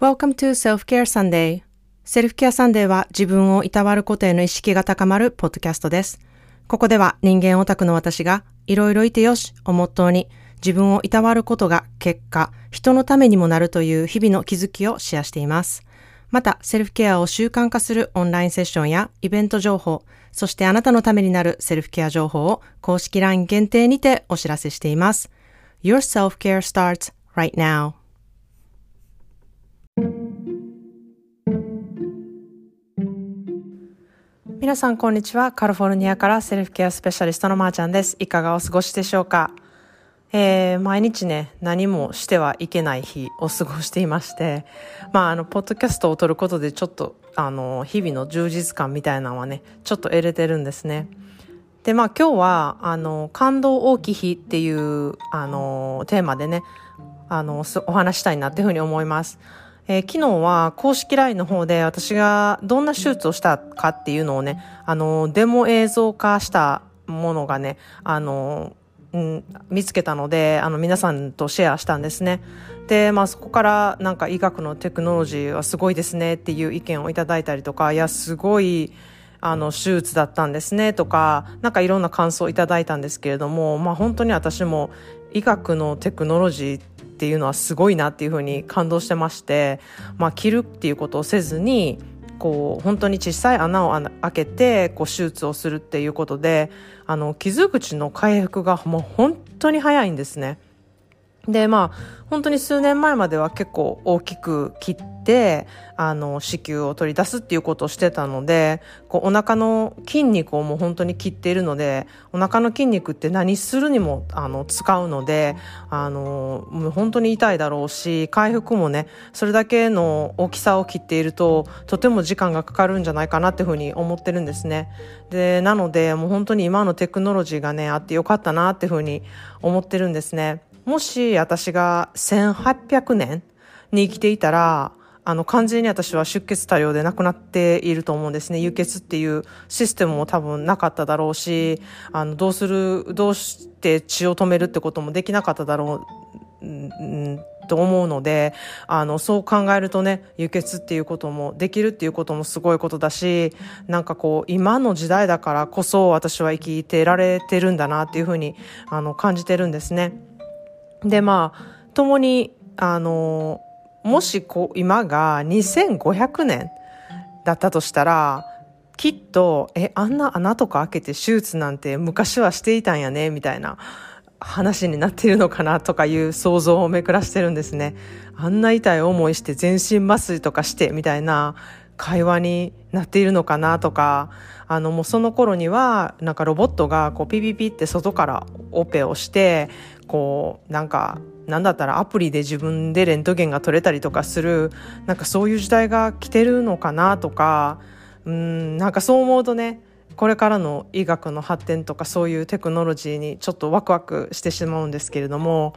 Welcome to Self-Care Sunday. Self-Care Sunday は自分をいたわることへの意識が高まるポッドキャストです。ここでは人間オタクの私がいろいろいてよしをモットーに自分をいたわることが結果、人のためにもなるという日々の気づきをシェアしています。また、セルフケアを習慣化するオンラインセッションやイベント情報、そしてあなたのためになるセルフケア情報を公式 LINE 限定にてお知らせしています。Your self-care starts right now. 皆さんこんにちは。カリフォルニアからセルフケアスペシャリストのまーちゃんです。いかがお過ごしでしょうか？えー、毎日ね、何もしてはいけない日を過ごしていまして、まあ、あの、ポッドキャストを撮ることでちょっと、あの、日々の充実感みたいなのはね、ちょっと得れてるんですね。で、まあ、今日は、あの、感動大きい日っていう、あの、テーマでね、あの、お話したいなっていうふうに思います。えー昨日は公式 LINE の方で私がどんな手術をしたかっていうのをね、あの、デモ映像化したものがね、あの、うん、見つけたので、あの、皆さんとシェアしたんですね。で、まあそこからなんか医学のテクノロジーはすごいですねっていう意見をいただいたりとか、いや、すごい、あの、手術だったんですねとか、なんかいろんな感想をいただいたんですけれども、まあ本当に私も医学のテクノロジーっていうのはすごいなっていうふうに感動してまして、まあ切るっていうことをせずに、こう、本当に小さい穴を開けて、こう、手術をするっていうことで、あの、傷口の回復がもう本当に早いんですね。で、まあ、本当に数年前までは結構大きく切って、であの、子宮を取り出すっていうことをしてたので、こう、お腹の筋肉をもう本当に切っているので、お腹の筋肉って何するにも、あの、使うので、あの、もう本当に痛いだろうし、回復もね、それだけの大きさを切っていると、とても時間がかかるんじゃないかなっていうふうに思ってるんですね。で、なので、もう本当に今のテクノロジーがね、あってよかったなっていうふうに思ってるんですね。もし私が1800年に生きていたら、あの、完全に私は出血多量で亡くなっていると思うんですね。輸血っていうシステムも多分なかっただろうし、あの、どうする、どうして血を止めるってこともできなかっただろう、うんと思うので、あの、そう考えるとね、輸血っていうこともできるっていうこともすごいことだし、なんかこう、今の時代だからこそ私は生きてられてるんだなっていうふうに、あの、感じてるんですね。で、まあ、共に、あの、もしこ、今が2500年だったとしたら、きっと、え、あんな穴とか開けて手術なんて昔はしていたんやね、みたいな話になっているのかなとかいう想像をめくらしてるんですね。あんな痛い思いして全身麻酔とかして、みたいな会話になっているのかなとか、あのもうその頃にはなんかロボットがこうピピピって外からオペをして、こうなんかなんだったらアプリで自分でレントゲンが取れたりとかする、なんかそういう時代が来てるのかなとか、うん、なんかそう思うとね、これからの医学の発展とかそういうテクノロジーにちょっとワクワクしてしまうんですけれども、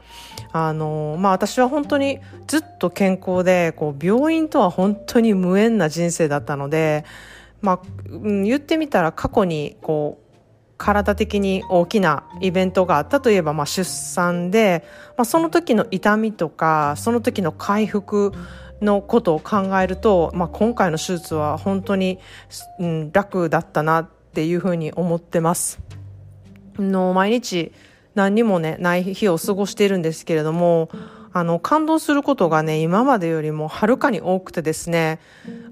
あの、まあ私は本当にずっと健康で、こう病院とは本当に無縁な人生だったので、まあ、言ってみたら過去にこう、体的に大きなイベントがあったといえば、まあ、出産で、まあ、その時の痛みとかその時の回復のことを考えると、まあ、今回の手術は本当に、うん、楽だったなっていうふうに思ってます。の毎日何にもねない日を過ごしているんですけれどもあの感動することがね今までよりもはるかに多くてですね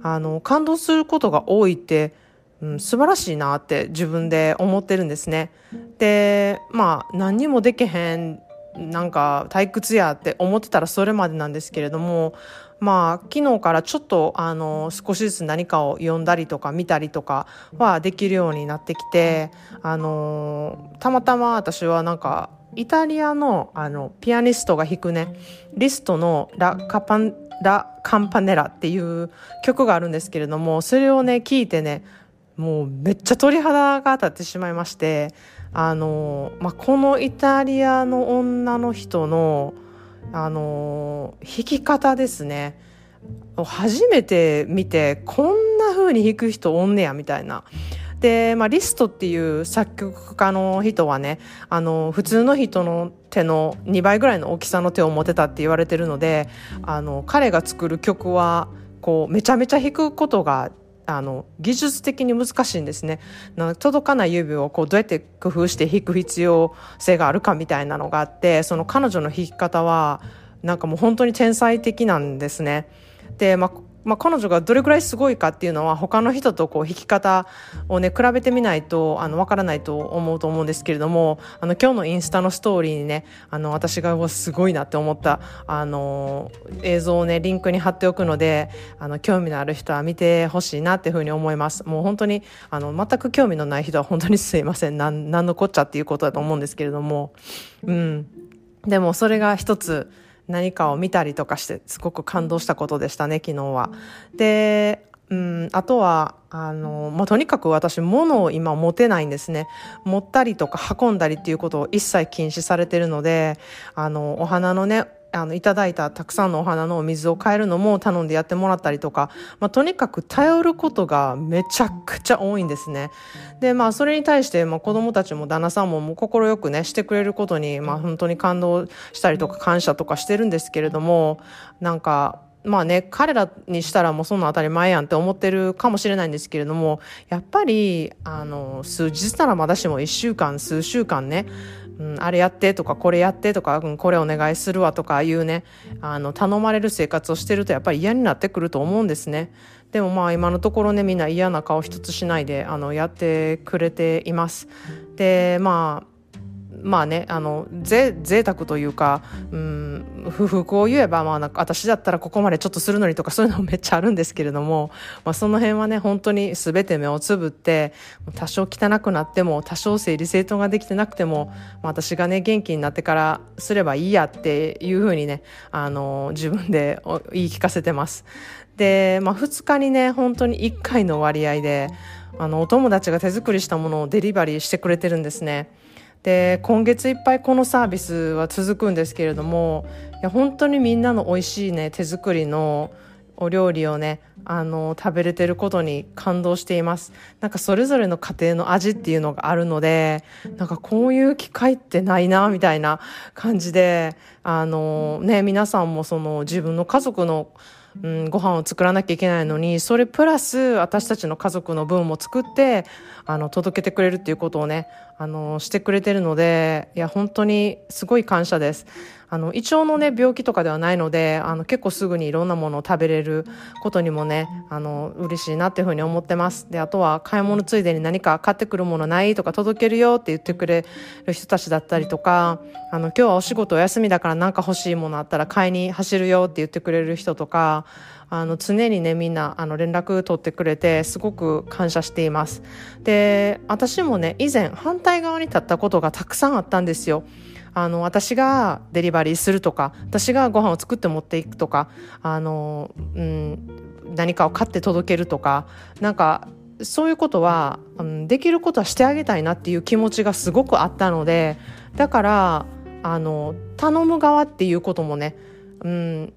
あの感動することが多いってうん、素晴らしいなって自分で思ってるんですね。で、まあ何にもできへん、なんか退屈やって思ってたらそれまでなんですけれども、まあ昨日からちょっとあの少しずつ何かを読んだりとか見たりとかはできるようになってきて、あのたまたま私はなんかイタリアのあのピアニストが弾くね、リストのラ・カパン、ラ・カンパネラっていう曲があるんですけれども、それをね、聞いてね、もうめっちゃ鳥肌が当たってしまいまして、あの、まあ、このイタリアの女の人の、あの、弾き方ですね。初めて見て、こんな風に弾く人おんねや、みたいな。で、まあ、リストっていう作曲家の人はね、あの、普通の人の手の2倍ぐらいの大きさの手を持てたって言われてるので、あの、彼が作る曲は、こう、めちゃめちゃ弾くことがあの技術的に難しいんですね。届かない指をこうどうやって工夫して弾く必要性があるかみたいなのがあってその彼女の弾き方はなんかもう本当に天才的なんですね。で、まあ、まあ、彼女がどれくらいすごいかっていうのは他の人とこう弾き方をね比べてみないとあの分からないと思うと思うんですけれどもあの今日のインスタのストーリーにねあの私がすごいなって思ったあの映像をねリンクに貼っておくのであの興味のある人は見てほしいなっていうふうに思います。もう本当にあの全く興味のない人は本当にすいませんなんのこっちゃっていうことだと思うんですけれども。うん。でもそれが一つ何かを見たりとかしてすごく感動したことでしたね昨日は。でうん、あとは、あの、まあ、とにかく私、物を今持てないんですね。持ったりとか運んだりっていうことを一切禁止されてるので、あの、お花のね、あの、いただいたたくさんのお花のお水を変えるのも頼んでやってもらったりとか、まあ、とにかく頼ることがめちゃくちゃ多いんですね。で、まあ、それに対して、まあ、子供たちも旦那さんももう快くね、してくれることに、まあ、本当に感動したりとか感謝とかしてるんですけれども、なんか、まあね、彼らにしたらもうそんな当たり前やんって思ってるかもしれないんですけれども、やっぱり、あの、数日ならまだしも一週間、数週間ね、うん、あれやってとかこれやってとか、うん、これお願いするわとかいうねあの頼まれる生活をしてるとやっぱり嫌になってくると思うんですね。でもまあ今のところねみんな嫌な顔一つしないであのやってくれています。でまあまあね、あの、ぜ、贅沢というか、うん、不服を言えば、まあなんか私だったらここまでちょっとするのにとかそういうのもめっちゃあるんですけれども、まあその辺はね、本当に全て目をつぶって、多少汚くなっても、多少整理整頓ができてなくても、まあ、私がね、元気になってからすればいいやっていうふうにね、あの、自分で言い聞かせてます。で、まあ2日にね、本当に1回の割合で、あの、お友達が手作りしたものをデリバリーしてくれてるんですね。で今月いっぱいこのサービスは続くんですけれどもいや本当にみんなの美味しいね手作りのお料理をねあの食べれてることに感動しています。なんかそれぞれの家庭の味っていうのがあるのでなんかこういう機会ってないなみたいな感じであのね皆さんもその自分の家族のうん、ご飯を作らなきゃいけないのにそれプラス私たちの家族の分も作ってあの届けてくれるっていうことをねあのしてくれてるのでいや本当にすごい感謝です。あの胃腸のね病気とかではないのであの結構すぐにいろんなものを食べれることにもねあの嬉しいなっていうふうに思ってます。であとは買い物ついでに何か買ってくるものないとか届けるよって言ってくれる人たちだったりとかあの今日はお仕事お休みだから何か欲しいものあったら買いに走るよって言ってくれる人とかあの常にねみんなあの連絡取ってくれてすごく感謝しています。で私もね以前反対側に立ったことがたくさんあったんですよ。あの私がデリバリーするとか私がご飯を作って持っていくとかあの、うん、何かを買って届けるとかなんかそういうことは、うん、できることはしてあげたいなっていう気持ちがすごくあったのでだからあの頼む側っていうこともね、うん、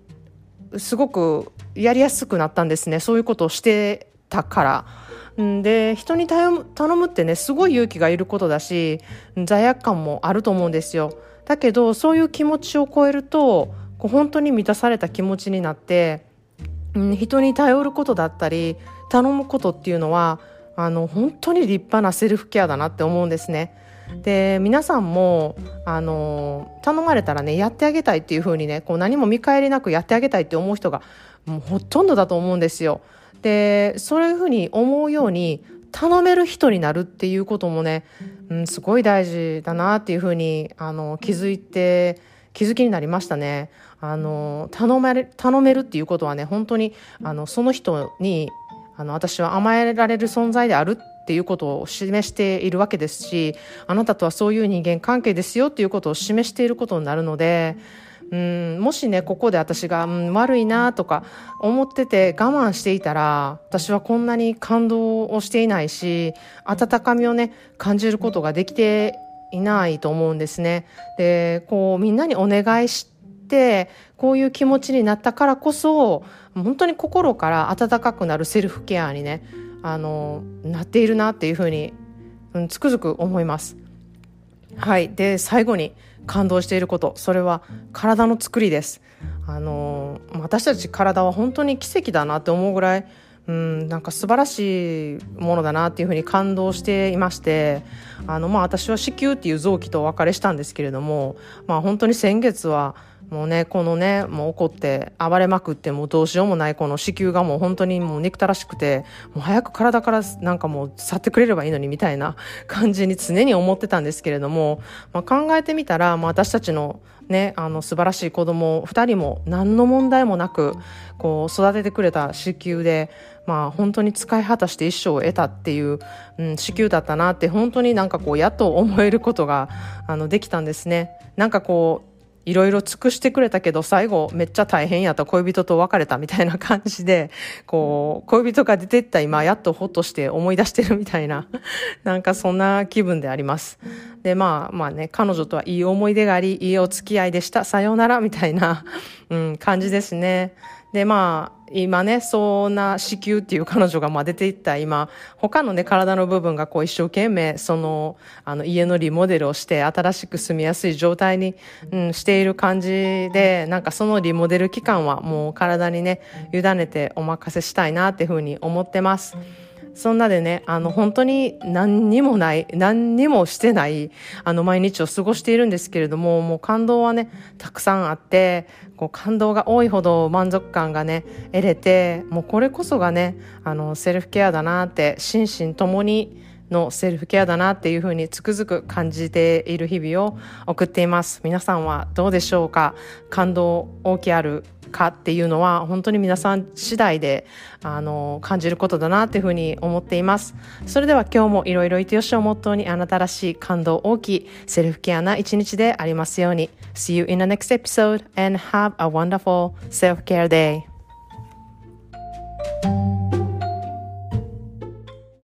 すごくやりやすくなったんですねそういうことをしてたから。で人に頼む頼むってねすごい勇気がいることだし罪悪感もあると思うんですよ。だけどそういう気持ちを超えるとこう本当に満たされた気持ちになって、うん、人に頼ることだったり頼むことっていうのはあの本当に立派なセルフケアだなって思うんですね。で皆さんもあの頼まれたらねやってあげたいっていう風にねこう何も見返りなくやってあげたいって思う人がもうほとんどだと思うんですよ。でそういうふうに思うように頼める人になるっていうこともね、うん、すごい大事だなっていうふうにあの気づいて気づきになりましたね。あの頼め頼めるっていうことはね本当にあのその人にあの私は甘えられる存在であるっていうことを示しているわけですしあなたとはそういう人間関係ですよっていうことを示していることになるのでうんもしねここで私が、うん、悪いなとか思ってて我慢していたら私はこんなに感動をしていないし温かみをね感じることができていないと思うんですね。でこうみんなにお願いしてこういう気持ちになったからこそ本当に心から温かくなるセルフケアにねあのなっているなっていうふうに、うん、つくづく思います。はいで最後に感動していることそれは体の作りです。あの私たち体は本当に奇跡だなって思うぐらいうん、なんか素晴らしいものだなっていうふうに感動していましてあの、まあ、私は子宮っていう臓器とお別れしたんですけれども、まあ、本当に先月はもうね、このね、もう怒って暴れまくってもうどうしようもないこの子宮がもう本当にもう憎たらしくて、もう早く体からなんかもう去ってくれればいいのにみたいな感じに常に思ってたんですけれども、まあ、考えてみたら、まあ、私たちのね、あの素晴らしい子供2人も何の問題もなくこう育ててくれた子宮で、まあ、本当に使い果たして一生を得たっていう、うん、子宮だったなって本当になんかこうやっと思えることがあのできたんですね。なんかこういろいろ尽くしてくれたけど、最後めっちゃ大変やった恋人と別れたみたいな感じで、こう、恋人が出てった今、やっとほっとして思い出してるみたいな、なんかそんな気分であります。で、まあまあね、彼女とはいい思い出があり、いいお付き合いでした、さようなら、みたいな、うん、感じですね。で、まあ、今ね、そんな子宮っていう彼女がまあ出ていった今、他のね、体の部分がこう一生懸命、その、あの、家のリモデルをして、新しく住みやすい状態に、うん、している感じで、なんかそのリモデル期間はもう体にね、委ねてお任せしたいなっていうふうに思ってます。そんなでね、あの、本当に何にもない、何にもしてない、あの、毎日を過ごしているんですけれども、もう感動はね、たくさんあって、こう、感動が多いほど満足感がね、得れて、もうこれこそがね、あの、セルフケアだなって、心身ともに、のセルフケアだなっていうふうにつくづく感じている日々を送っています。皆さんはどうでしょうか？感動大きあるかっていうのは本当に皆さん次第であの感じることだなっていうふうに思っています。それでは今日もいろいろいてよしをモットーにあなたらしい感動大きいセルフケアな一日でありますように。See you in the next episode and have a wonderful self-care day.